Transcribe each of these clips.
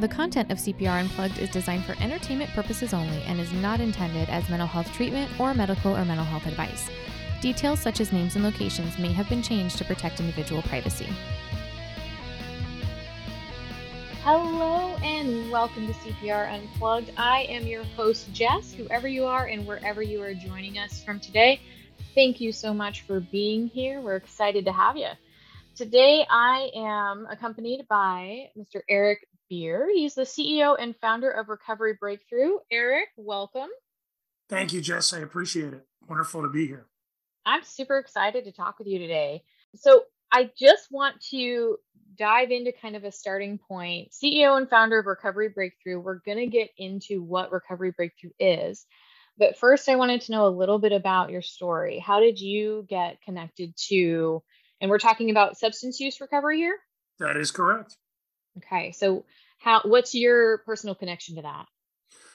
The content of CPR Unplugged is designed for entertainment purposes only and is not intended as mental health treatment or medical or mental health advice. Details such as names and locations may have been changed to protect individual privacy. Hello and welcome to CPR Unplugged. I am your host, Jess, whoever you are and wherever you are joining us from today. Thank you so much for being here. We're excited to have you. Today, I am accompanied by Mr. Eric Beer. He's the CEO and founder of Recovery Breakthrough. Eric, welcome. Thank you, Jess. I appreciate it. Wonderful to be here. I'm super excited to talk with you today. So, I just want to dive into kind of a starting point. CEO and founder of Recovery Breakthrough, we're going to get into what Recovery Breakthrough is. But first, I wanted to know a little bit about your story. How did you get connected to, and we're talking about substance use recovery here? That is correct. Okay. So how what's your personal connection to that?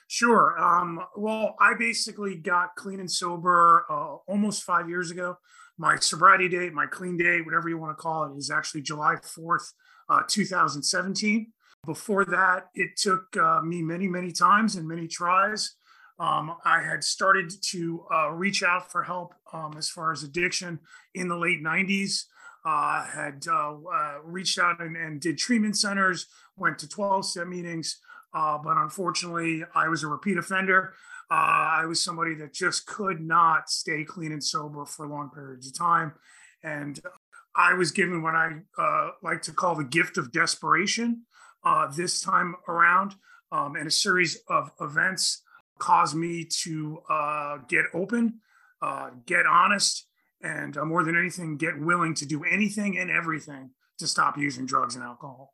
Sure. Um, well, I basically got clean and sober uh, almost five years ago. My sobriety date, my clean day, whatever you want to call it, is actually July 4th, uh, 2017. Before that, it took uh, me many, many times and many tries. Um, I had started to uh, reach out for help um, as far as addiction in the late 90s uh, had uh, uh, reached out and, and, did treatment centers, went to 12 step meetings. Uh, but unfortunately, I was a repeat offender. Uh, I was somebody that just could not stay clean and sober for long periods of time. And I was given what I uh, like to call the gift of desperation this time around. Um, and a series of events caused me to get open, get honest, and uh, more than anything, get willing to do anything and everything to stop using drugs and alcohol.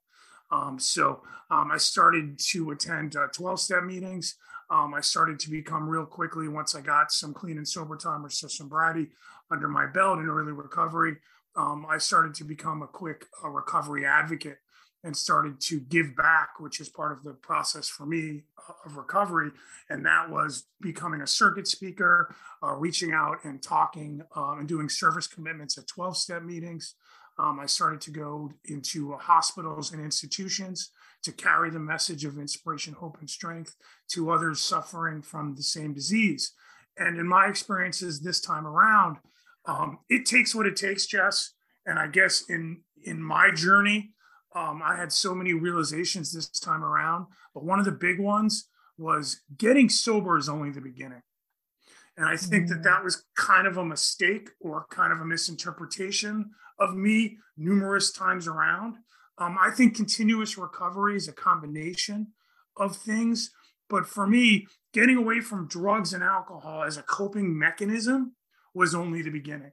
Um, so um, I started to attend 12 uh, step meetings. Um, I started to become real quickly once I got some clean and sober time or some sobriety under my belt in early recovery. Um, I started to become a quick uh, recovery advocate and started to give back, which is part of the process for me uh, of recovery. And that was becoming a circuit speaker, uh, reaching out and talking um, and doing service commitments at 12 step meetings. Um, I started to go into uh, hospitals and institutions to carry the message of inspiration, hope, and strength to others suffering from the same disease. And in my experiences this time around, um, it takes what it takes, Jess. And I guess in in my journey, um, I had so many realizations this time around, but one of the big ones was getting sober is only the beginning. And I think that that mm. was kind of a mistake or kind of a misinterpretation of me numerous times around. Um, I think continuous recovery is a combination of things. But for me, getting away from drugs and alcohol as a coping mechanism was only the beginning.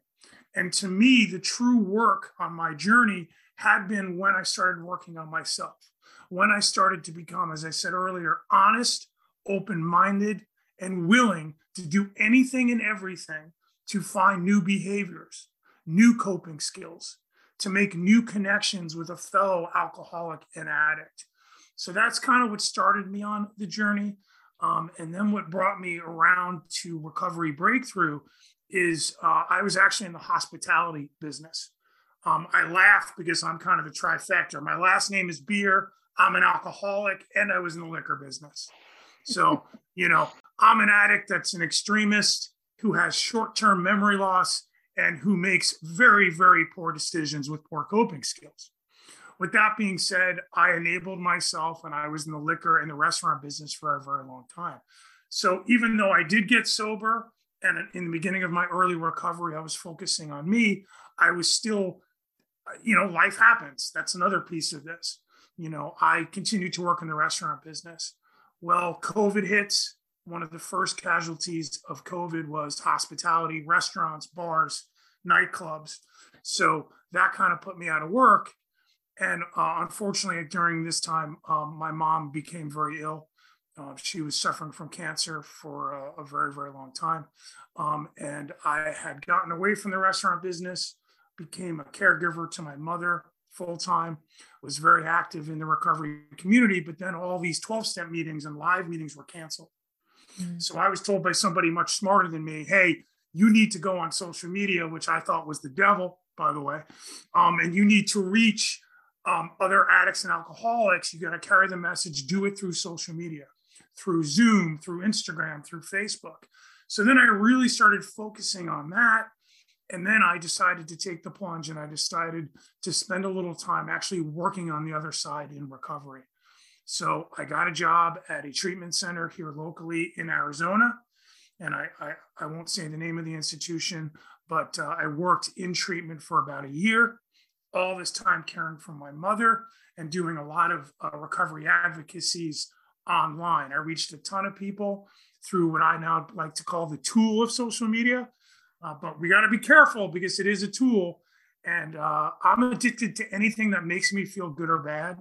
And to me, the true work on my journey had been when I started working on myself, when I started to become, as I said earlier, honest, open minded, and willing to do anything and everything to find new behaviors, new coping skills, to make new connections with a fellow alcoholic and addict. So that's kind of what started me on the journey. Um, and then what brought me around to Recovery Breakthrough is uh, I was actually in the hospitality business. Um, I laugh because I'm kind of a trifecta. My last name is Beer. I'm an alcoholic, and I was in the liquor business. So, you know, I'm an addict that's an extremist who has short term memory loss and who makes very, very poor decisions with poor coping skills. With that being said, I enabled myself and I was in the liquor and the restaurant business for a very long time. So even though I did get sober and in the beginning of my early recovery, I was focusing on me, I was still you know, life happens. That's another piece of this. You know, I continue to work in the restaurant business. Well, COVID hits. One of the first casualties of COVID was hospitality, restaurants, bars, nightclubs. So that kind of put me out of work. And uh, unfortunately, during this time, um, my mom became very ill. Uh, she was suffering from cancer for a, a very, very long time. Um, and I had gotten away from the restaurant business became a caregiver to my mother full time, was very active in the recovery community, but then all these 12 step meetings and live meetings were canceled. Mm-hmm. So I was told by somebody much smarter than me, hey, you need to go on social media, which I thought was the devil, by the way, um, and you need to reach um, other addicts and alcoholics, you got to carry the message, do it through social media, through Zoom, through Instagram, through Facebook. So then I really started focusing on that. And then I decided to take the plunge and I decided to spend a little time actually working on the other side in recovery. So I got a job at a treatment center here locally in Arizona. And I, I, I won't say the name of the institution, but uh, I worked in treatment for about a year all this time caring for my mother and doing a lot of uh, recovery advocacies online. I reached a ton of people through what I now like to call the tool of social media. Uh, but we got to be careful because it is a tool. And uh, I'm addicted to anything that makes me feel good or bad.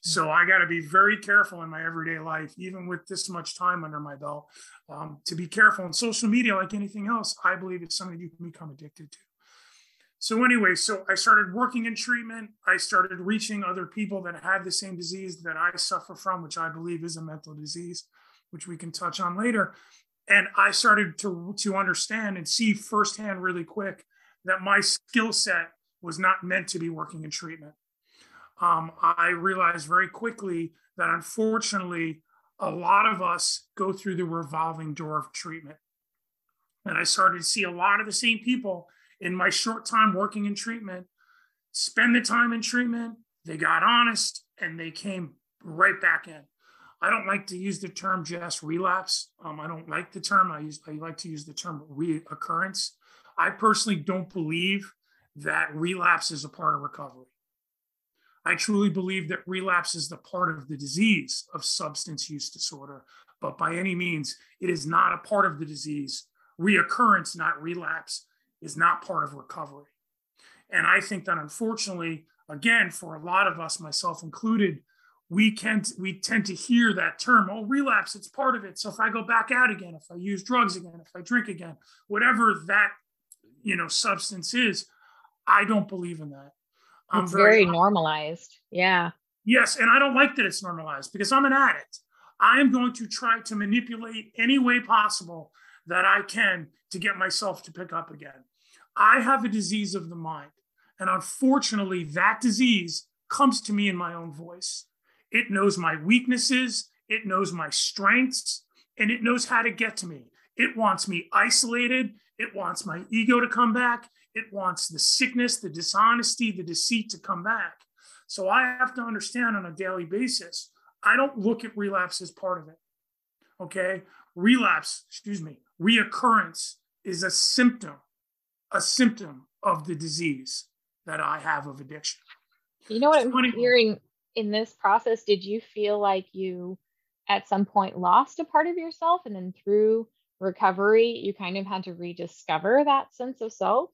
So I got to be very careful in my everyday life, even with this much time under my belt, um, to be careful. And social media, like anything else, I believe is something you can become addicted to. So anyway, so I started working in treatment. I started reaching other people that had the same disease that I suffer from, which I believe is a mental disease, which we can touch on later. And I started to, to understand and see firsthand really quick that my skill set was not meant to be working in treatment. Um, I realized very quickly that unfortunately, a lot of us go through the revolving door of treatment. And I started to see a lot of the same people in my short time working in treatment, spend the time in treatment, they got honest, and they came right back in. I don't like to use the term just relapse. Um, I don't like the term. I use I like to use the term reoccurrence. I personally don't believe that relapse is a part of recovery. I truly believe that relapse is the part of the disease of substance use disorder, but by any means, it is not a part of the disease. Reoccurrence, not relapse, is not part of recovery. And I think that unfortunately, again, for a lot of us, myself included, we can we tend to hear that term, oh, relapse, it's part of it. So if I go back out again, if I use drugs again, if I drink again, whatever that you know substance is, I don't believe in that. I'm it's very, very normalized. Yeah. Yes, and I don't like that it's normalized because I'm an addict. I am going to try to manipulate any way possible that I can to get myself to pick up again. I have a disease of the mind. And unfortunately, that disease comes to me in my own voice. It knows my weaknesses, it knows my strengths, and it knows how to get to me. It wants me isolated, it wants my ego to come back, it wants the sickness, the dishonesty, the deceit to come back. So I have to understand on a daily basis, I don't look at relapse as part of it. Okay. Relapse, excuse me, reoccurrence is a symptom a symptom of the disease that I have of addiction. You know what I'm hearing in this process? Did you feel like you at some point lost a part of yourself and then through recovery you kind of had to rediscover that sense of self?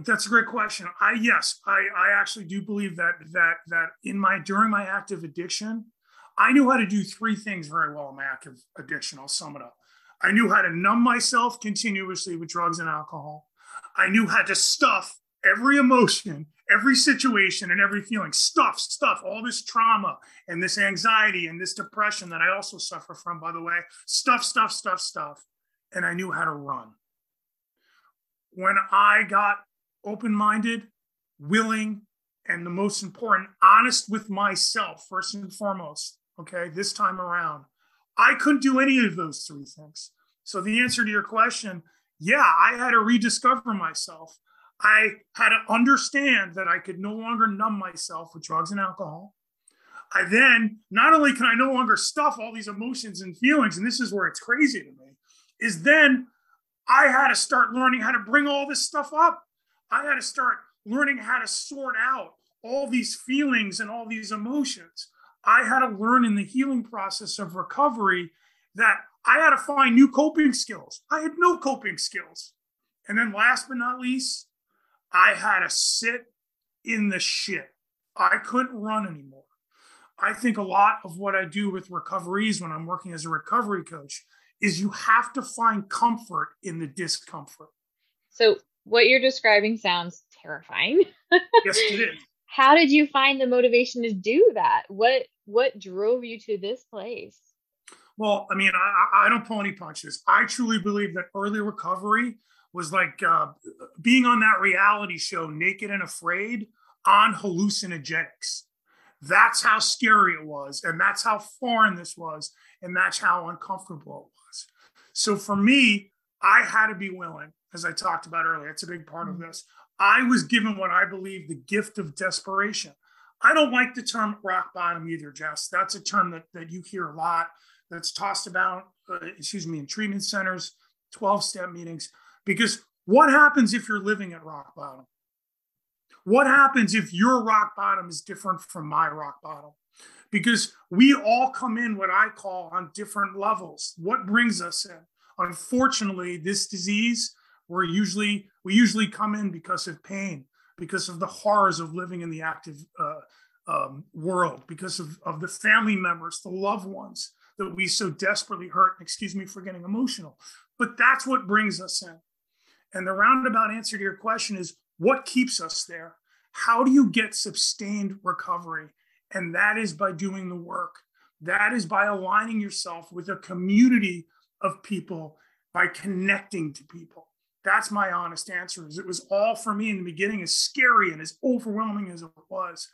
That's a great question. I yes, I, I actually do believe that that that in my during my active addiction, I knew how to do three things very well in my active addiction. I'll sum it up. I knew how to numb myself continuously with drugs and alcohol. I knew how to stuff every emotion, every situation, and every feeling. Stuff, stuff, all this trauma and this anxiety and this depression that I also suffer from, by the way. Stuff, stuff, stuff, stuff. And I knew how to run. When I got open minded, willing, and the most important, honest with myself, first and foremost, okay, this time around, I couldn't do any of those three things. So the answer to your question yeah, I had to rediscover myself. I had to understand that I could no longer numb myself with drugs and alcohol. I then, not only can I no longer stuff all these emotions and feelings, and this is where it's crazy to me, is then I had to start learning how to bring all this stuff up. I had to start learning how to sort out all these feelings and all these emotions. I had to learn in the healing process of recovery that I had to find new coping skills. I had no coping skills. And then last but not least, I had to sit in the shit. I couldn't run anymore. I think a lot of what I do with recoveries when I'm working as a recovery coach is you have to find comfort in the discomfort. So, what you're describing sounds terrifying. yes, it is. How did you find the motivation to do that? What what drove you to this place? Well, I mean, I, I don't pull any punches. I truly believe that early recovery was like uh, being on that reality show, Naked and Afraid, on hallucinogenics. That's how scary it was. And that's how foreign this was. And that's how uncomfortable it was. So for me, I had to be willing, as I talked about earlier. It's a big part mm-hmm. of this. I was given what I believe the gift of desperation. I don't like the term rock bottom either, Jess. That's a term that, that you hear a lot that's tossed about, uh, excuse me, in treatment centers, 12 step meetings. Because what happens if you're living at rock bottom? What happens if your rock bottom is different from my rock bottom? Because we all come in what I call on different levels. What brings us in? Unfortunately, this disease, we're usually we usually come in because of pain, because of the horrors of living in the active uh, um, world, because of, of the family members, the loved ones that we so desperately hurt. Excuse me for getting emotional, but that's what brings us in. And the roundabout answer to your question is what keeps us there? How do you get sustained recovery? And that is by doing the work. That is by aligning yourself with a community of people, by connecting to people. That's my honest answer. Is it was all for me in the beginning, as scary and as overwhelming as it was.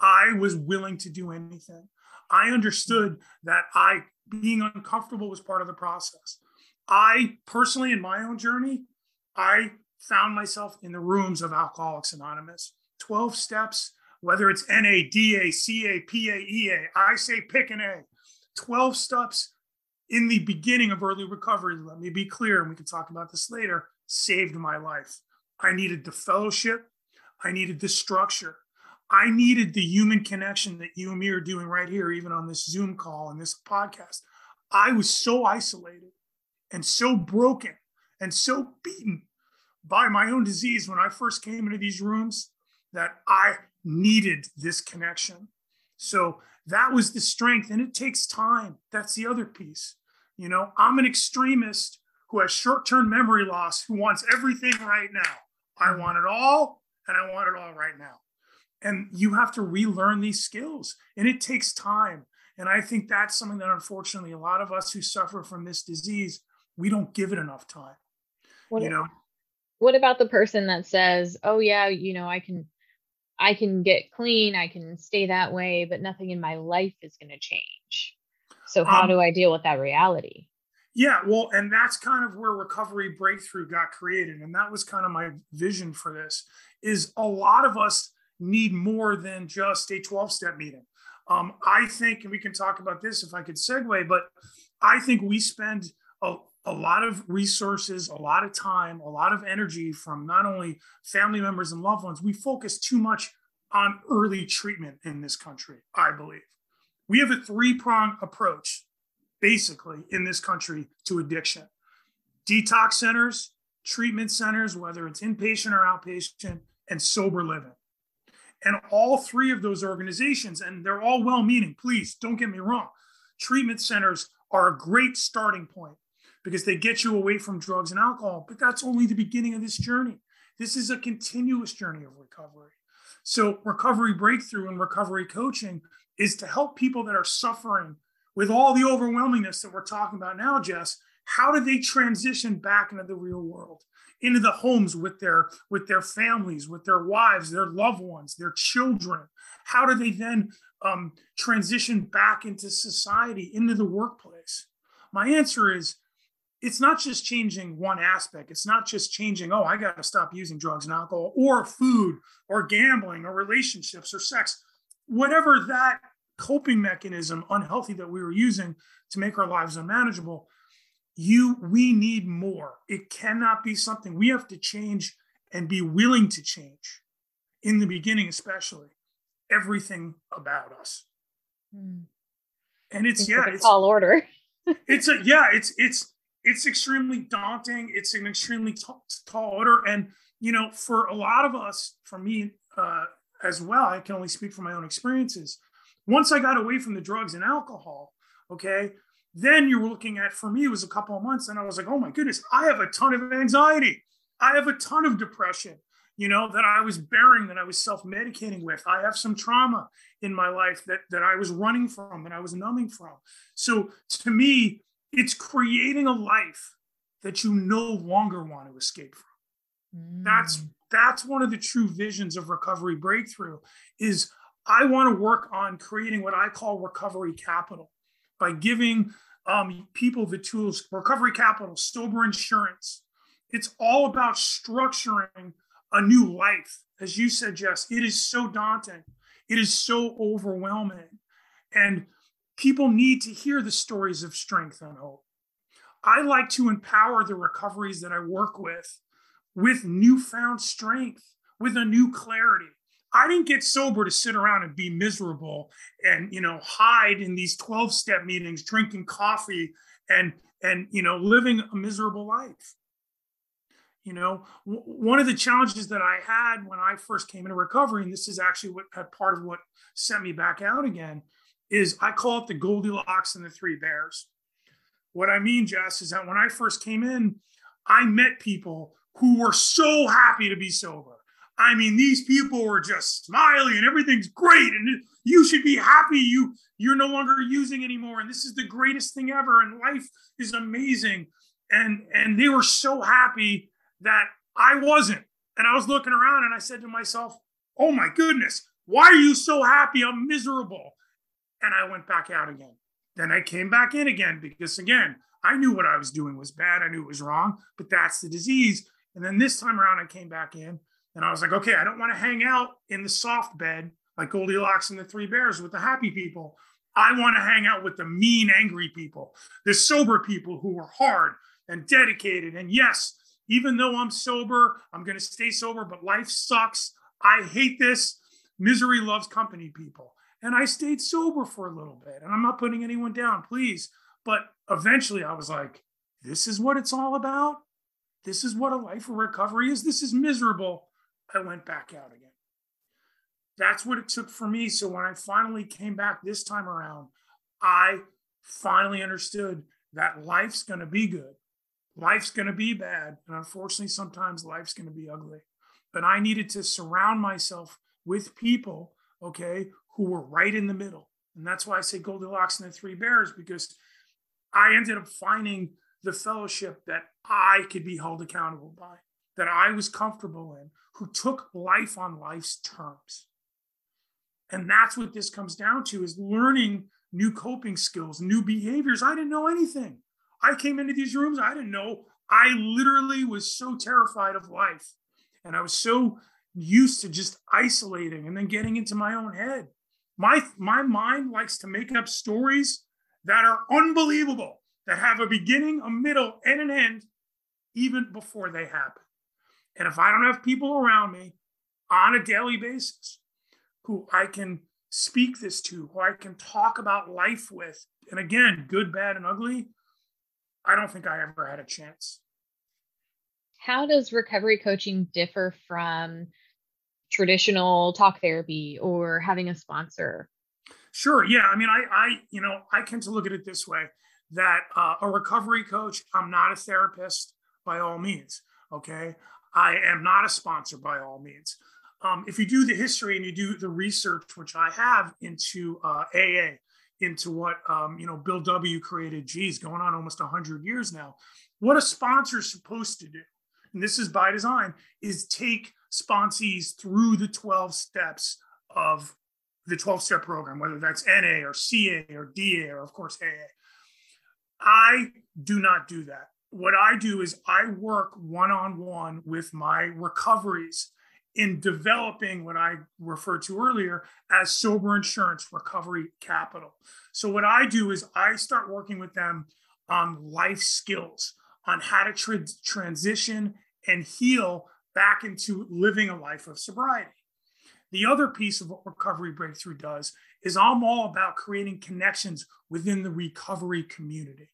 I was willing to do anything. I understood that I being uncomfortable was part of the process. I personally, in my own journey, I found myself in the rooms of Alcoholics Anonymous. 12 steps, whether it's N A D A C A P A E A, I say pick an A. 12 steps in the beginning of early recovery, let me be clear, and we can talk about this later, saved my life. I needed the fellowship, I needed the structure, I needed the human connection that you and me are doing right here, even on this Zoom call and this podcast. I was so isolated and so broken and so beaten by my own disease when I first came into these rooms that I needed this connection. So that was the strength, and it takes time. That's the other piece. You know, I'm an extremist who has short term memory loss who wants everything right now. I mm-hmm. want it all, and I want it all right now. And you have to relearn these skills, and it takes time. And I think that's something that unfortunately a lot of us who suffer from this disease, we don't give it enough time. You know, what about the person that says, "Oh yeah, you know, I can I can get clean, I can stay that way, but nothing in my life is going to change." So how um, do I deal with that reality? Yeah, well, and that's kind of where recovery breakthrough got created and that was kind of my vision for this is a lot of us need more than just a 12 step meeting. Um, I think, and we can talk about this if I could segue, but I think we spend a, a lot of resources, a lot of time, a lot of energy from not only family members and loved ones. We focus too much on early treatment in this country, I believe. We have a three prong approach, basically, in this country to addiction detox centers, treatment centers, whether it's inpatient or outpatient, and sober living. And all three of those organizations, and they're all well meaning, please don't get me wrong. Treatment centers are a great starting point because they get you away from drugs and alcohol. But that's only the beginning of this journey. This is a continuous journey of recovery. So, recovery breakthrough and recovery coaching is to help people that are suffering with all the overwhelmingness that we're talking about now, Jess. How do they transition back into the real world, into the homes with their with their families, with their wives, their loved ones, their children? How do they then um, transition back into society, into the workplace? My answer is it's not just changing one aspect. It's not just changing, oh, I got to stop using drugs and alcohol or food or gambling or relationships or sex. Whatever that coping mechanism unhealthy that we were using to make our lives unmanageable, you we need more. It cannot be something we have to change and be willing to change in the beginning, especially everything about us. Mm. And it's, it's yeah, it's all order. it's a yeah, it's it's it's extremely daunting. It's an extremely t- tall order. And, you know, for a lot of us, for me uh, as well, I can only speak from my own experiences. Once I got away from the drugs and alcohol, okay, then you're looking at, for me, it was a couple of months. And I was like, oh my goodness, I have a ton of anxiety. I have a ton of depression, you know, that I was bearing, that I was self medicating with. I have some trauma in my life that, that I was running from, and I was numbing from. So to me, it's creating a life that you no longer want to escape from. Mm. That's that's one of the true visions of recovery breakthrough is I want to work on creating what I call recovery capital by giving um, people the tools, recovery capital, sober insurance. It's all about structuring a new life. As you said, Jess, it is so daunting. It is so overwhelming. And people need to hear the stories of strength and hope. I like to empower the recoveries that I work with with newfound strength, with a new clarity. I didn't get sober to sit around and be miserable and you know hide in these 12 step meetings drinking coffee and and you know living a miserable life. You know, w- one of the challenges that I had when I first came into recovery and this is actually what part of what sent me back out again is I call it the Goldilocks and the three bears. What I mean, Jess, is that when I first came in, I met people who were so happy to be sober. I mean, these people were just smiling and everything's great, and you should be happy you you're no longer using anymore, and this is the greatest thing ever, and life is amazing. And and they were so happy that I wasn't. And I was looking around and I said to myself, "Oh my goodness, why are you so happy? I'm miserable." And I went back out again. Then I came back in again because again, I knew what I was doing was bad. I knew it was wrong, but that's the disease. And then this time around, I came back in and I was like, okay, I don't want to hang out in the soft bed like Goldilocks and the Three Bears with the happy people. I want to hang out with the mean, angry people, the sober people who are hard and dedicated. And yes, even though I'm sober, I'm going to stay sober, but life sucks. I hate this. Misery loves company people. And I stayed sober for a little bit. And I'm not putting anyone down, please. But eventually I was like, this is what it's all about. This is what a life of recovery is. This is miserable. I went back out again. That's what it took for me. So when I finally came back this time around, I finally understood that life's going to be good. Life's going to be bad. And unfortunately, sometimes life's going to be ugly. But I needed to surround myself with people, okay, who were right in the middle. And that's why I say Goldilocks and the Three Bears, because I ended up finding the fellowship that I could be held accountable by, that I was comfortable in, who took life on life's terms. And that's what this comes down to is learning new coping skills, new behaviors. I didn't know anything. I came into these rooms, I didn't know. I literally was so terrified of life. And I was so used to just isolating and then getting into my own head. My my mind likes to make up stories that are unbelievable, that have a beginning, a middle, and an end, even before they happen. And if I don't have people around me on a daily basis who I can speak this to, who I can talk about life with, and again, good, bad, and ugly, I don't think I ever had a chance. How does recovery coaching differ from traditional talk therapy or having a sponsor? Sure. Yeah. I mean, I, I, you know, I tend to look at it this way: that uh, a recovery coach, I'm not a therapist by all means. Okay. I am not a sponsor by all means. Um, if you do the history and you do the research, which I have into uh, AA, into what um, you know Bill W. created, geez, going on almost 100 years now. What a sponsor is supposed to do, and this is by design, is take sponsees through the 12 steps of the 12 step program, whether that's NA or CA or DA or, of course, AA. I do not do that. What I do is I work one on one with my recoveries in developing what I referred to earlier as sober insurance recovery capital. So, what I do is I start working with them on life skills, on how to tra- transition and heal back into living a life of sobriety. The other piece of what Recovery Breakthrough does is I'm all about creating connections within the recovery community.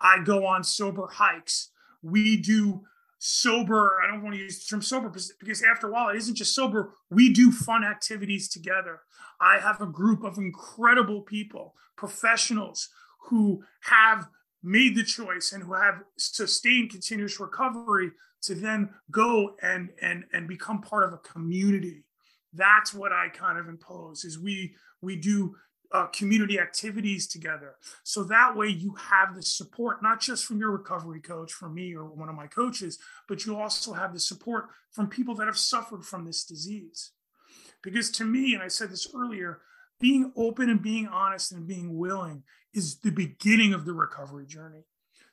I go on sober hikes. We do sober, I don't want to use the term sober because after a while, it isn't just sober. We do fun activities together. I have a group of incredible people, professionals who have made the choice and who have sustained continuous recovery to then go and and and become part of a community. That's what i kind of impose is we we do uh, community activities together. So that way you have the support not just from your recovery coach from me or one of my coaches but you also have the support from people that have suffered from this disease. Because to me, and I said this earlier, being open and being honest and being willing is the beginning of the recovery journey.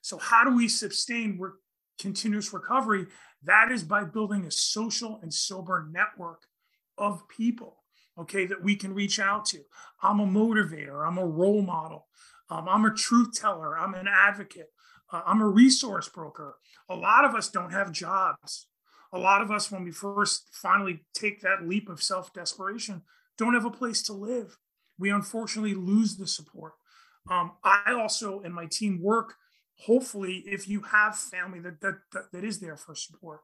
So, how do we sustain re- continuous recovery? That is by building a social and sober network of people, okay, that we can reach out to. I'm a motivator, I'm a role model, um, I'm a truth teller, I'm an advocate, uh, I'm a resource broker. A lot of us don't have jobs. A lot of us, when we first finally take that leap of self desperation, don't have a place to live. We unfortunately lose the support. Um, I also and my team work. Hopefully, if you have family that, that that that is there for support.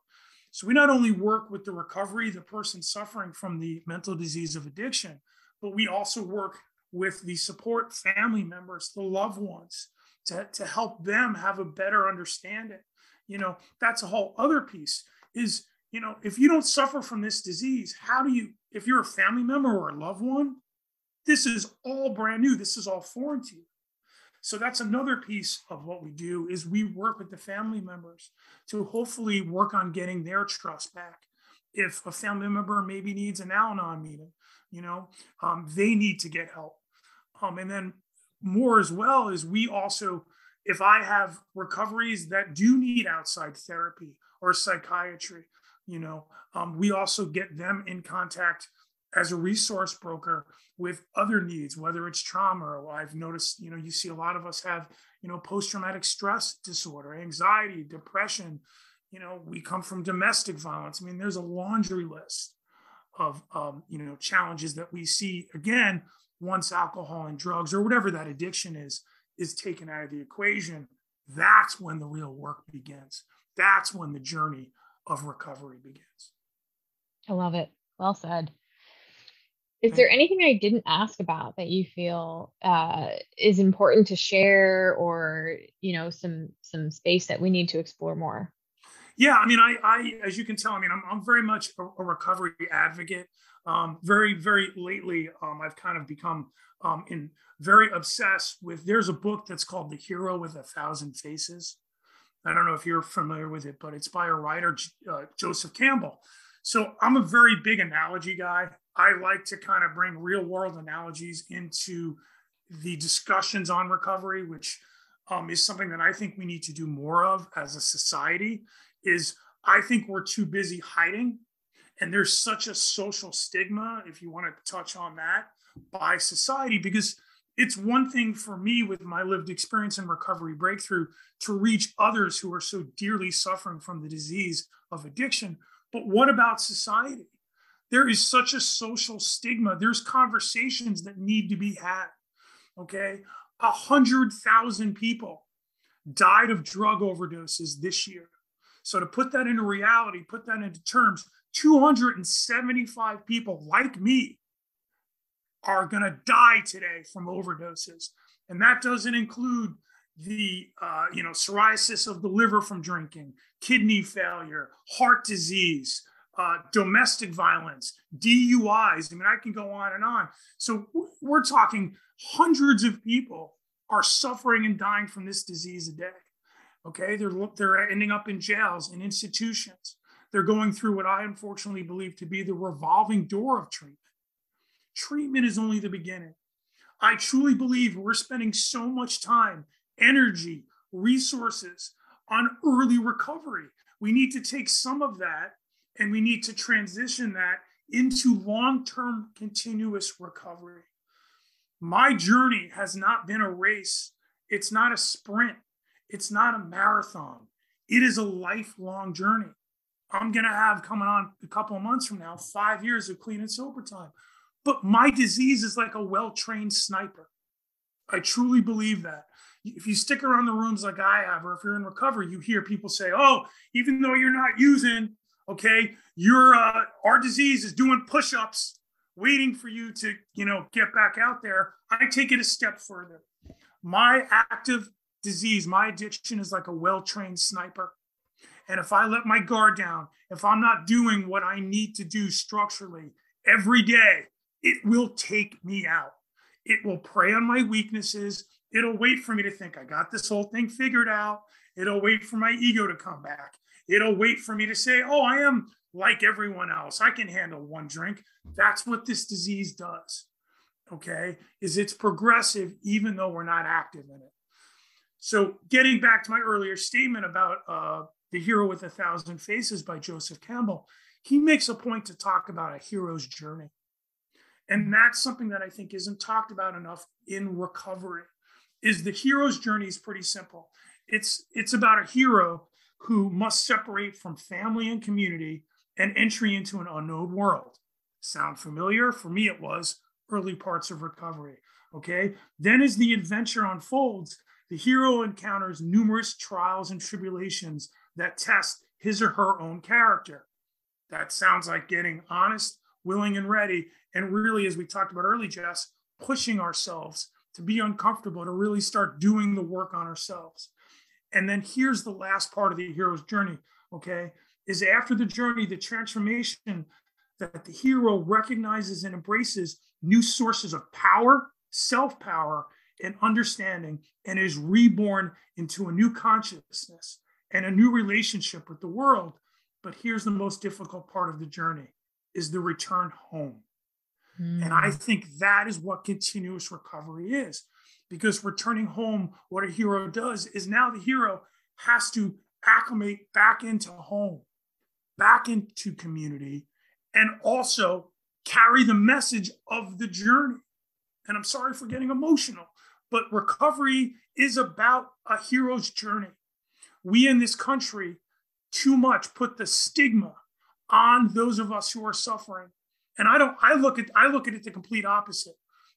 So we not only work with the recovery, the person suffering from the mental disease of addiction, but we also work with the support family members, the loved ones, to, to help them have a better understanding. You know, that's a whole other piece is, you know, if you don't suffer from this disease, how do you, if you're a family member or a loved one, this is all brand new. This is all foreign to you. So that's another piece of what we do is we work with the family members to hopefully work on getting their trust back. If a family member maybe needs an Al-Anon meeting, you know, um, they need to get help. Um, and then more as well is we also, if I have recoveries that do need outside therapy or psychiatry, you know, um, we also get them in contact as a resource broker with other needs, whether it's trauma or I've noticed, you know, you see a lot of us have, you know, post-traumatic stress disorder, anxiety, depression. You know, we come from domestic violence. I mean, there's a laundry list of, um, you know, challenges that we see again once alcohol and drugs or whatever that addiction is is taken out of the equation. That's when the real work begins. That's when the journey of recovery begins. I love it. Well said. Is there anything I didn't ask about that you feel uh, is important to share, or you know, some some space that we need to explore more? Yeah, I mean, I, I as you can tell, I mean, I'm, I'm very much a, a recovery advocate. Um, very, very lately, um, I've kind of become um, in very obsessed with. There's a book that's called The Hero with a Thousand Faces. I don't know if you're familiar with it, but it's by a writer, uh, Joseph Campbell. So I'm a very big analogy guy. I like to kind of bring real world analogies into the discussions on recovery, which um, is something that I think we need to do more of as a society. Is I think we're too busy hiding, and there's such a social stigma, if you want to touch on that, by society, because it's one thing for me with my lived experience in recovery breakthrough to reach others who are so dearly suffering from the disease of addiction. But what about society? There is such a social stigma. There's conversations that need to be had. Okay. A hundred thousand people died of drug overdoses this year. So to put that into reality, put that into terms, 275 people like me are going to die today from overdoses. And that doesn't include the uh, you know psoriasis of the liver from drinking, kidney failure, heart disease, uh, domestic violence, DUIs. I mean, I can go on and on. So we're talking hundreds of people are suffering and dying from this disease a day. Okay, they're they're ending up in jails and institutions. They're going through what I unfortunately believe to be the revolving door of treatment. Treatment is only the beginning. I truly believe we're spending so much time, energy, resources on early recovery. We need to take some of that and we need to transition that into long term continuous recovery. My journey has not been a race, it's not a sprint, it's not a marathon. It is a lifelong journey. I'm going to have coming on a couple of months from now, five years of clean and sober time. But my disease is like a well trained sniper. I truly believe that. If you stick around the rooms like I have, or if you're in recovery, you hear people say, oh, even though you're not using, okay? Your uh, our disease is doing push-ups waiting for you to you know get back out there. I take it a step further. My active disease my addiction is like a well-trained sniper. And if i let my guard down if i'm not doing what i need to do structurally every day it will take me out. It will prey on my weaknesses. It'll wait for me to think i got this whole thing figured out. It'll wait for my ego to come back It'll wait for me to say, oh, I am like everyone else. I can handle one drink. That's what this disease does. Okay. Is it's progressive even though we're not active in it. So, getting back to my earlier statement about uh, The Hero with a Thousand Faces by Joseph Campbell, he makes a point to talk about a hero's journey. And that's something that I think isn't talked about enough in recovery. Is the hero's journey is pretty simple. It's it's about a hero who must separate from family and community and entry into an unknown world. Sound familiar? For me, it was early parts of recovery. Okay. Then, as the adventure unfolds, the hero encounters numerous trials and tribulations that test his or her own character. That sounds like getting honest, willing, and ready. And really, as we talked about early, Jess, pushing ourselves to be uncomfortable, to really start doing the work on ourselves. And then here's the last part of the hero's journey, okay? Is after the journey, the transformation that the hero recognizes and embraces new sources of power, self power, and understanding and is reborn into a new consciousness and a new relationship with the world but here's the most difficult part of the journey is the return home mm. and i hmm. think that is what continuous recovery is because returning home what a hero does is now the hero has to acclimate back into home back into community and also carry the message of the journey and i'm sorry for getting emotional but recovery is about a hero's journey. We in this country too much put the stigma on those of us who are suffering. And I don't I look at I look at it the complete opposite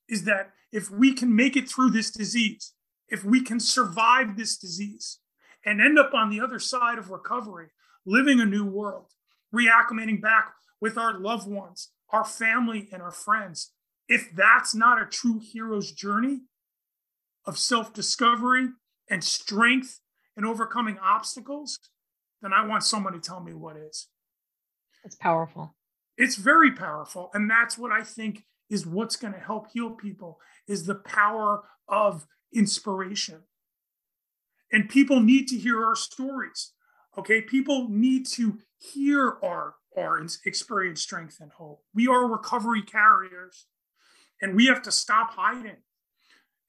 is that if we can make it through this disease, if we can survive this disease and end up on the other side of recovery, living a new world, reacclimating back with our loved ones, our family and our friends, if that's not a true hero's journey, of self discovery and strength and overcoming obstacles, then I want someone to tell me what is. It's powerful. It's very powerful. And that's what I think is what's going to help heal people is the power of inspiration. And people need to hear our stories. Okay. People need to hear our, our experience, strength, and hope. We are recovery carriers and we have to stop hiding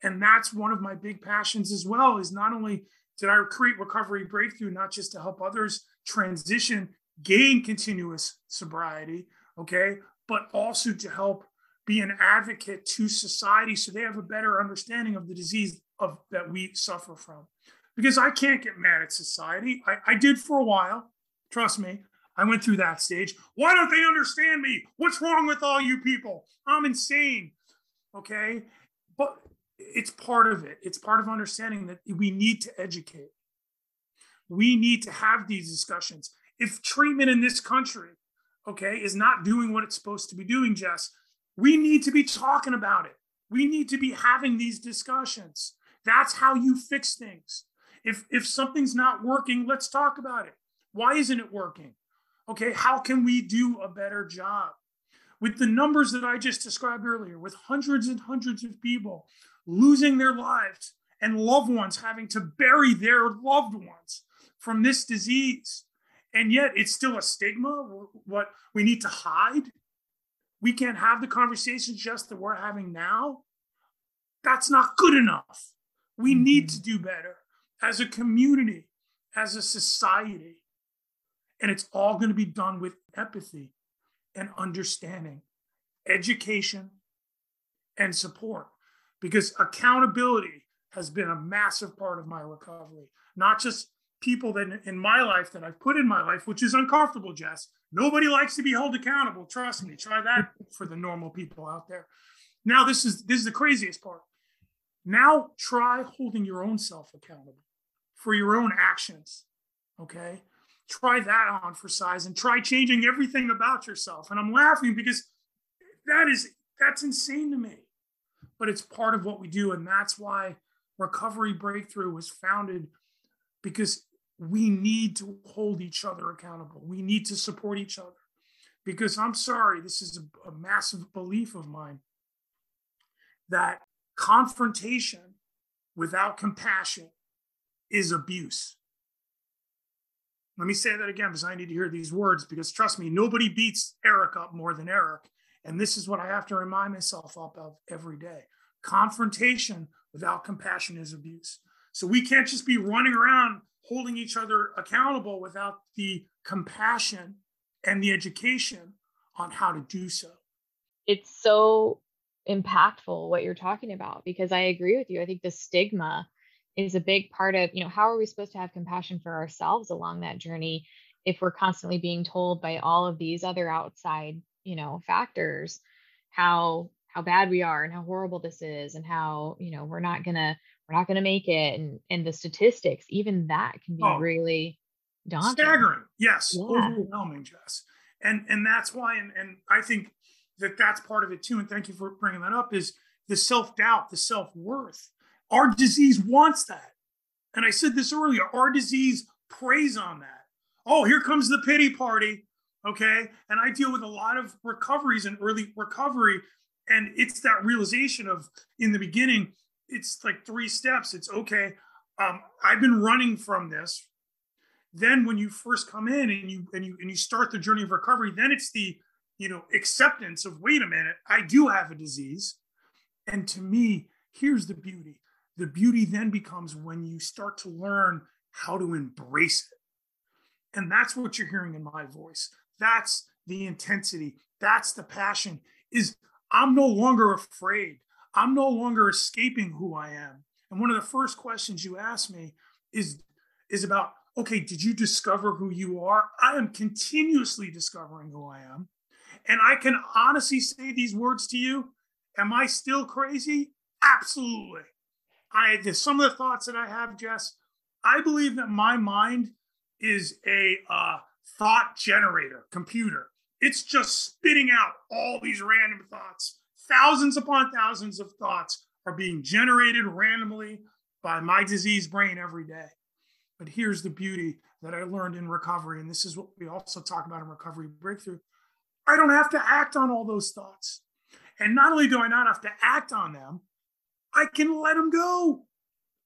and that's one of my big passions as well is not only did i create recovery breakthrough not just to help others transition gain continuous sobriety okay but also to help be an advocate to society so they have a better understanding of the disease of that we suffer from because i can't get mad at society i, I did for a while trust me I went through that stage. Why don't they understand me? What's wrong with all you people? I'm insane. Okay. But it's part of it. It's part of understanding that we need to educate. We need to have these discussions. If treatment in this country, okay, is not doing what it's supposed to be doing, Jess, we need to be talking about it. We need to be having these discussions. That's how you fix things. If if something's not working, let's talk about it. Why isn't it working? Okay, how can we do a better job? With the numbers that I just described earlier, with hundreds and hundreds of people losing their lives and loved ones having to bury their loved ones from this disease. And yet it's still a stigma, what we need to hide. We can't have the conversations just that we're having now. That's not good enough. We mm-hmm. need to do better as a community, as a society. And it's all going to be done with empathy and understanding, education, and support because accountability has been a massive part of my recovery. Not just people that in my life that I've put in my life, which is uncomfortable, Jess. Nobody likes to be held accountable. Trust me. Try that for the normal people out there. Now, this is this is the craziest part. Now try holding your own self accountable for your own actions. Okay. Try that on for size and try changing everything about yourself. And I'm laughing because that is that's insane to me but it's part of what we do. And that's why Recovery Breakthrough was founded because we need to hold each other accountable. We need to support each other. Because I'm sorry, this is a, a massive belief of mine that confrontation without compassion is abuse. Let me say that again because I need to hear these words because trust me, nobody beats Eric up more than Eric. And this is what I have to remind myself up of every day. Confrontation without compassion is abuse. So we can't just be running around holding each other accountable without the compassion and the education on how to do so. It's so impactful what you're talking about because I agree with you. I think the stigma is a big part of, you know, how are we supposed to have compassion for ourselves along that journey if we're constantly being told by all of these other outside, you know, factors how how bad we are and how horrible this is and how, you know, we're not going to we're not going to make it and and the statistics even that can be oh, really daunting. Staggering. Yes, yeah. overwhelming, Jess. And and that's why and and I think that that's part of it too and thank you for bringing that up is the self-doubt, the self-worth our disease wants that. And I said this earlier our disease preys on that. Oh, here comes the pity party. Okay. And I deal with a lot of recoveries and early recovery. And it's that realization of in the beginning, it's like three steps. It's okay. Um, I've been running from this. Then when you first come in and you and you and you start the journey of recovery, then it's the you know acceptance of wait a minute, I do have a disease. And to me, here's the beauty the beauty then becomes when you start to learn how to embrace it. And that's what you're hearing in my voice. That's the intensity. That's the passion is I'm no longer afraid. I'm no longer escaping who I am. And one of the first questions you ask me is is about okay, did you discover who you are? I am continuously discovering who I am. And I can honestly say these words to you. Am I still crazy? Absolutely. I some of the thoughts that I have, Jess. I believe that my mind is a uh, thought generator computer. It's just spitting out all these random thoughts. Thousands upon thousands of thoughts are being generated randomly by my diseased brain every day. But here's the beauty that I learned in recovery, and this is what we also talk about in recovery breakthrough. I don't have to act on all those thoughts. And not only do I not have to act on them, I can let them go.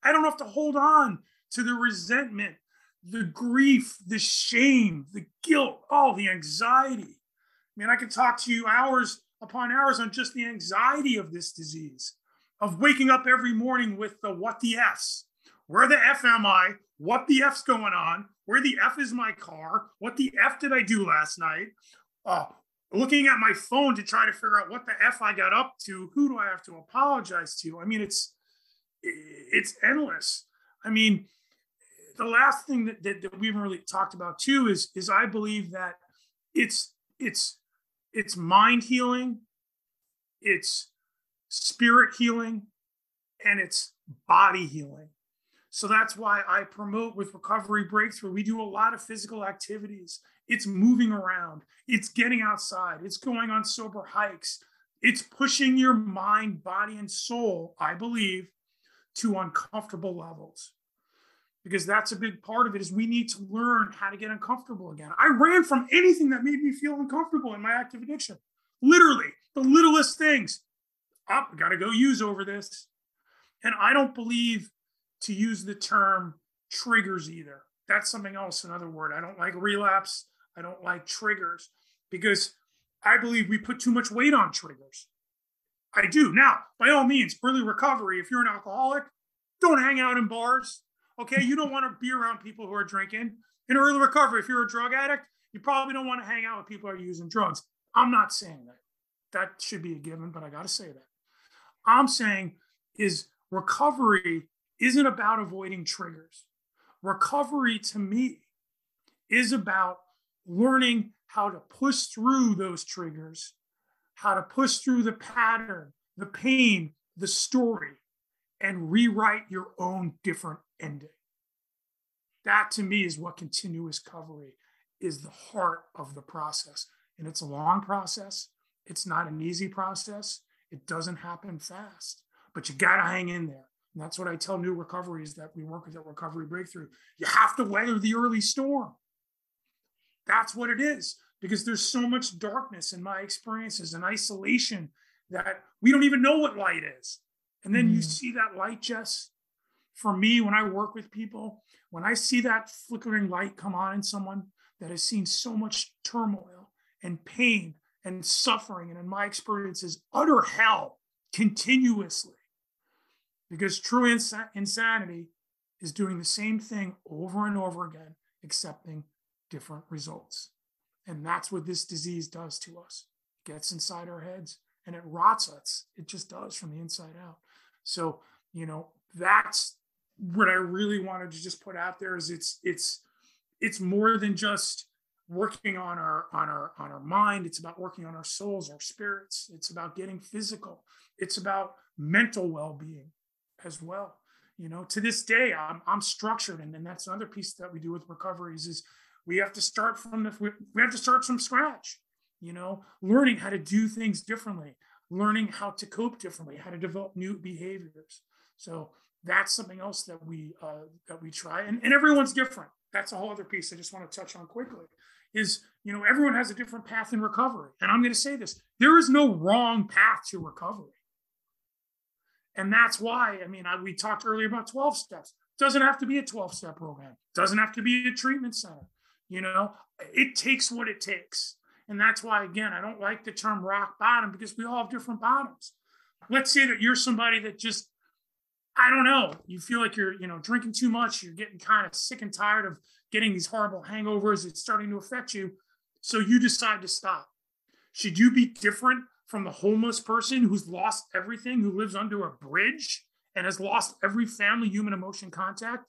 I don't have to hold on to the resentment, the grief, the shame, the guilt, all the anxiety. I mean, I could talk to you hours upon hours on just the anxiety of this disease, of waking up every morning with the what the F's. Where the F am I? What the F's going on? Where the F is my car? What the F did I do last night? Uh, looking at my phone to try to figure out what the f I got up to. Who do I have to apologize to? I mean, it's it's endless. I mean, the last thing that, that, that we haven't really talked about too is is I believe that it's it's it's mind healing, it's spirit healing, and it's body healing. So that's why I promote with Recovery Breakthrough. We do a lot of physical activities. It's moving around, it's getting outside, it's going on sober hikes, it's pushing your mind, body, and soul, I believe, to uncomfortable levels. Because that's a big part of it is we need to learn how to get uncomfortable again. I ran from anything that made me feel uncomfortable in my active addiction. Literally, the littlest things. Oh, gotta go use over this. And I don't believe to use the term triggers either. That's something else, another word. I don't like relapse. I don't like triggers because I believe we put too much weight on triggers. I do. Now, by all means, early recovery, if you're an alcoholic, don't hang out in bars. Okay. You don't want to be around people who are drinking. In early recovery, if you're a drug addict, you probably don't want to hang out with people who are using drugs. I'm not saying that. That should be a given, but I got to say that. I'm saying is recovery isn't about avoiding triggers. Recovery to me is about learning how to push through those triggers, how to push through the pattern, the pain, the story, and rewrite your own different ending. That to me is what continuous recovery is the heart of the process. And it's a long process. It's not an easy process. It doesn't happen fast, but you got to hang in there. And that's what I tell new recoveries that we work with at Recovery Breakthrough. You have to weather the early storm. That's what it is. Because there's so much darkness in my experiences and isolation that we don't even know what light is. And then mm. you see that light, Jess, for me, when I work with people, when I see that flickering light come on in someone that has seen so much turmoil and pain and suffering, and in my experience, is utter hell continuously. Because true ins- insanity is doing the same thing over and over again, accepting different results. And that's what this disease does to us. It gets inside our heads and it rots us. It just does from the inside out. So, you know, that's what I really wanted to just put out there is it's it's it's more than just working on our on our on our mind. It's about working on our souls our spirits. It's about getting physical. It's about mental well-being as well. You know to this day i'm, I'm structured and, and that's another piece that we do with recoveries is we have to start from the we have to start from scratch you know learning how to do things differently learning how to cope differently how to develop new behaviors. So that's something else that we uh, that we try and, and everyone's different. That's a whole other piece i just want to touch on quickly is you know everyone has a different path in recovery. And i'm going to say this there is no wrong path to recovery. And that's why i mean I, we talked earlier about 12 steps. Doesn't have to be a 12 step program. Doesn't have to be a treatment center. You know it takes what it takes and that's why again i don't like the term rock bottom because we all have different bottoms let's say that you're somebody that just I don't know. You feel like you're, you know, drinking too much. You're getting kind of sick and tired of getting these horrible hangovers. It's starting to affect you. So you decide to stop. Should you be different from the homeless person who's lost everything, who lives under a bridge and has lost every family human emotion contact?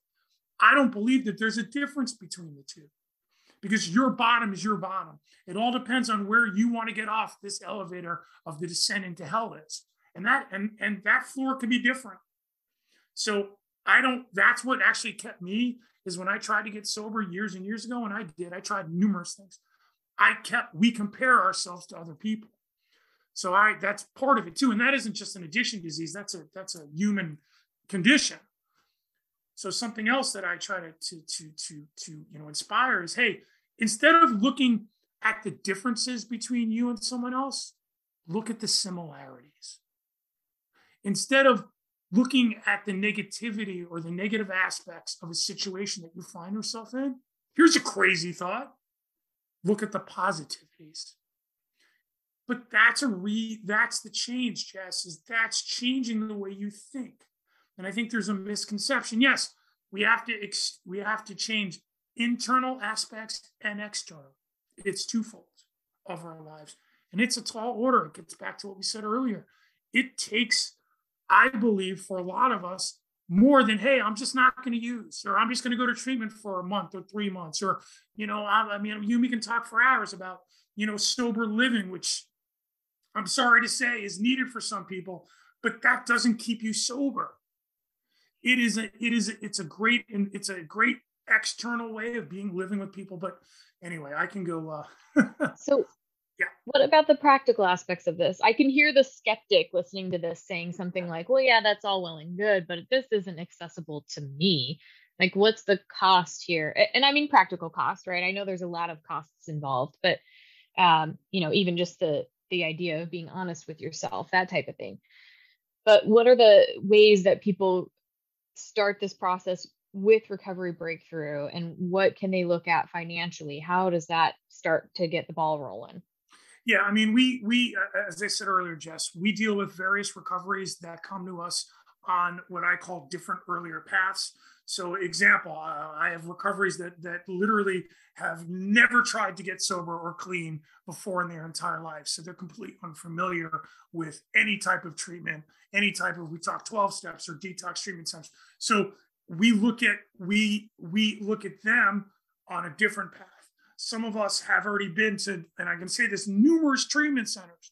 I don't believe that there's a difference between the two because your bottom is your bottom. It all depends on where you want to get off this elevator of the descent into hell is. And that and and that floor could be different. So I don't that's what actually kept me is when I tried to get sober years and years ago, and I did, I tried numerous things. I kept, we compare ourselves to other people. So I that's part of it too. And that isn't just an addiction disease, that's a that's a human condition. So something else that I try to to to to, to you know inspire is hey, instead of looking at the differences between you and someone else, look at the similarities. Instead of looking at the negativity or the negative aspects of a situation that you find yourself in, here's a crazy thought. Look at the positivities. But that's a re that's the change, Jess, is that's changing the way you think. And I think there's a misconception. Yes, we have to ex- we have to change internal aspects and external. It's twofold of our lives. And it's a tall order. It gets back to what we said earlier. It takes I believe for a lot of us, more than hey i'm just not going to use or i'm just going to go to treatment for a month or three months or you know i, I mean you we can talk for hours about you know sober living which i'm sorry to say is needed for some people but that doesn't keep you sober it is a it is a, it's a great and it's a great external way of being living with people but anyway i can go uh so yeah. What about the practical aspects of this? I can hear the skeptic listening to this saying something like, well, yeah, that's all well and good, but this isn't accessible to me. Like, what's the cost here? And I mean practical cost, right? I know there's a lot of costs involved, but um, you know, even just the the idea of being honest with yourself, that type of thing. But what are the ways that people start this process with recovery breakthrough and what can they look at financially? How does that start to get the ball rolling? Yeah, I mean, we we uh, as I said earlier, Jess, we deal with various recoveries that come to us on what I call different earlier paths. So, example, uh, I have recoveries that that literally have never tried to get sober or clean before in their entire life. So they're completely unfamiliar with any type of treatment, any type of we talk 12 steps or detox treatment steps. So we look at we we look at them on a different path some of us have already been to, and I can say this, numerous treatment centers.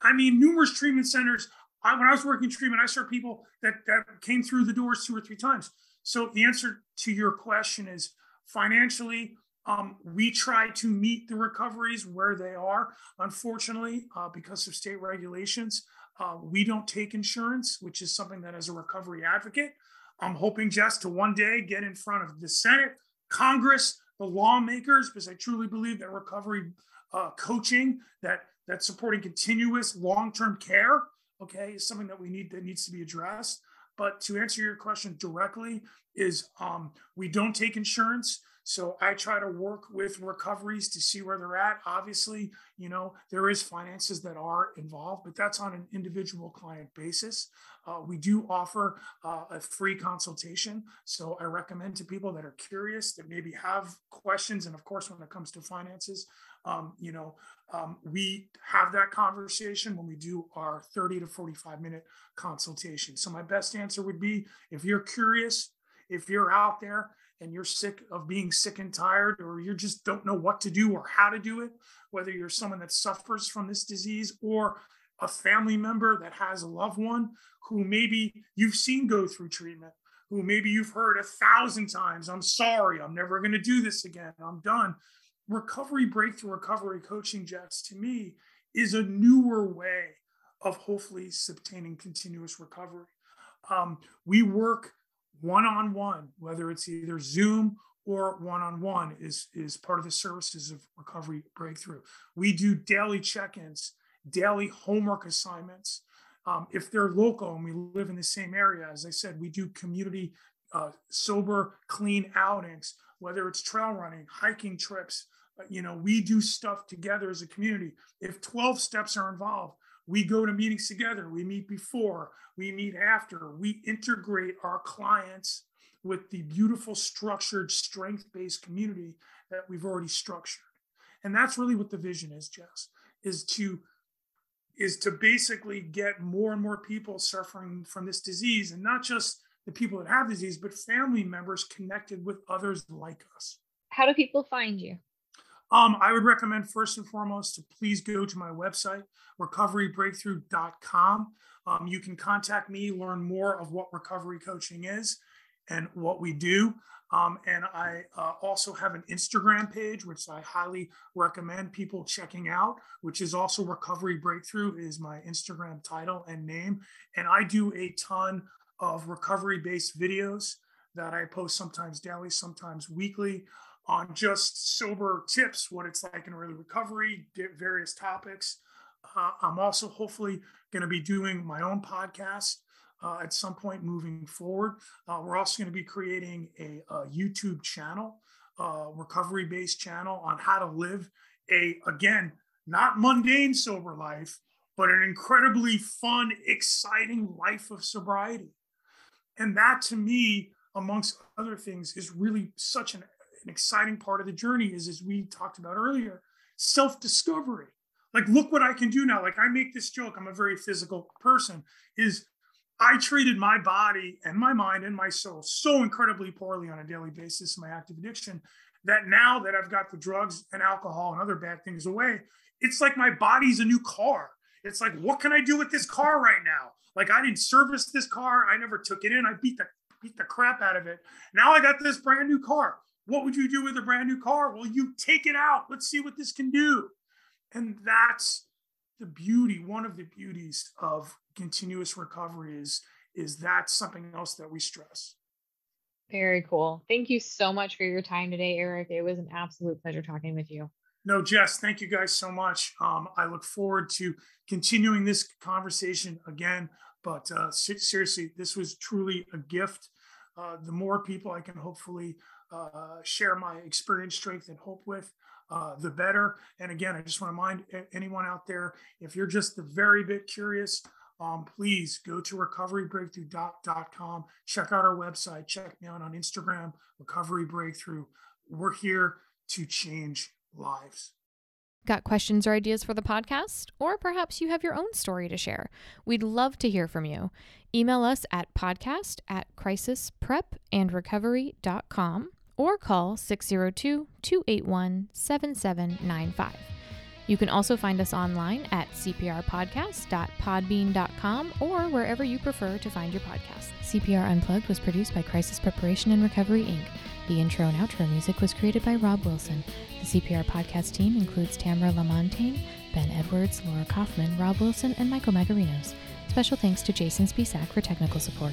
I mean, numerous treatment centers. I, when I was working treatment, I saw people that, that came through the doors two or three times. So the answer to your question is financially, um, we try to meet the recoveries where they are. Unfortunately, uh, because of state regulations, uh, we don't take insurance, which is something that, as a recovery advocate, I'm hoping just to one day get in front of the Senate, Congress, the lawmakers, because I truly believe that recovery uh, coaching, that that supporting continuous long-term care, okay, is something that we need that needs to be addressed. But to answer your question directly, is um, we don't take insurance. So I try to work with recoveries to see where they're at. Obviously, you know, there is finances that are involved, but that's on an individual client basis. Uh, we do offer uh, a free consultation. So I recommend to people that are curious, that maybe have questions. And of course, when it comes to finances, um, you know, um, we have that conversation when we do our 30 to 45 minute consultation. So my best answer would be if you're curious, if you're out there and you're sick of being sick and tired, or you just don't know what to do or how to do it, whether you're someone that suffers from this disease or a family member that has a loved one who maybe you've seen go through treatment, who maybe you've heard a thousand times, I'm sorry, I'm never going to do this again, I'm done. Recovery breakthrough recovery coaching, Jess, to me, is a newer way of hopefully obtaining continuous recovery. Um, we work one on one, whether it's either Zoom or one on one, is, is part of the services of Recovery Breakthrough. We do daily check ins, daily homework assignments. Um, if they're local and we live in the same area, as I said, we do community uh, sober, clean outings, whether it's trail running, hiking trips. You know, we do stuff together as a community. If 12 steps are involved, we go to meetings together. We meet before, we meet after. We integrate our clients with the beautiful, structured, strength based community that we've already structured. And that's really what the vision is, Jess, is to is to basically get more and more people suffering from this disease and not just the people that have disease but family members connected with others like us how do people find you um, I would recommend first and foremost to please go to my website, recoverybreakthrough.com. Um, you can contact me, learn more of what recovery coaching is and what we do. Um, and I uh, also have an Instagram page, which I highly recommend people checking out, which is also Recovery Breakthrough, is my Instagram title and name. And I do a ton of recovery based videos that I post sometimes daily, sometimes weekly on just sober tips, what it's like in early recovery, various topics. Uh, I'm also hopefully going to be doing my own podcast uh, at some point moving forward. Uh, we're also going to be creating a, a YouTube channel, recovery based channel on how to live a, again, not mundane sober life, but an incredibly fun, exciting life of sobriety. And that to me, amongst other things, is really such an an exciting part of the journey is, as we talked about earlier, self discovery. Like, look what I can do now. Like, I make this joke, I'm a very physical person, is I treated my body and my mind and my soul so incredibly poorly on a daily basis, in my active addiction, that now that I've got the drugs and alcohol and other bad things away, it's like my body's a new car. It's like, what can I do with this car right now? Like, I didn't service this car. I never took it in. I beat the beat the crap out of it. Now I got this brand new car. What would you do with a brand new car? Well, you take it out. Let's see what this can do. And that's the beauty, one of the beauties of continuous recovery is, is that something else that we stress. Very cool. Thank you so much for your time today, Eric. It was an absolute pleasure talking with you. No, Jess, thank you guys so much. Um, I look forward to continuing this conversation again. But uh, seriously, this was truly a gift. Uh, the more people I can hopefully uh, share my experience, strength, and hope with, uh, the better. And again, I just want to remind anyone out there if you're just the very bit curious, um, please go to recoverybreakthrough.com. Check out our website. Check me out on Instagram, Recovery Breakthrough. We're here to change lives. Got questions or ideas for the podcast? Or perhaps you have your own story to share. We'd love to hear from you. Email us at podcast at crisisprepandrecovery.com or call 602 281 7795. You can also find us online at cprpodcast.podbean.com or wherever you prefer to find your podcast. CPR Unplugged was produced by Crisis Preparation and Recovery, Inc. The intro and outro music was created by Rob Wilson. The CPR podcast team includes Tamara Lamontagne, Ben Edwards, Laura Kaufman, Rob Wilson, and Michael Magarinos. Special thanks to Jason Spisak for technical support.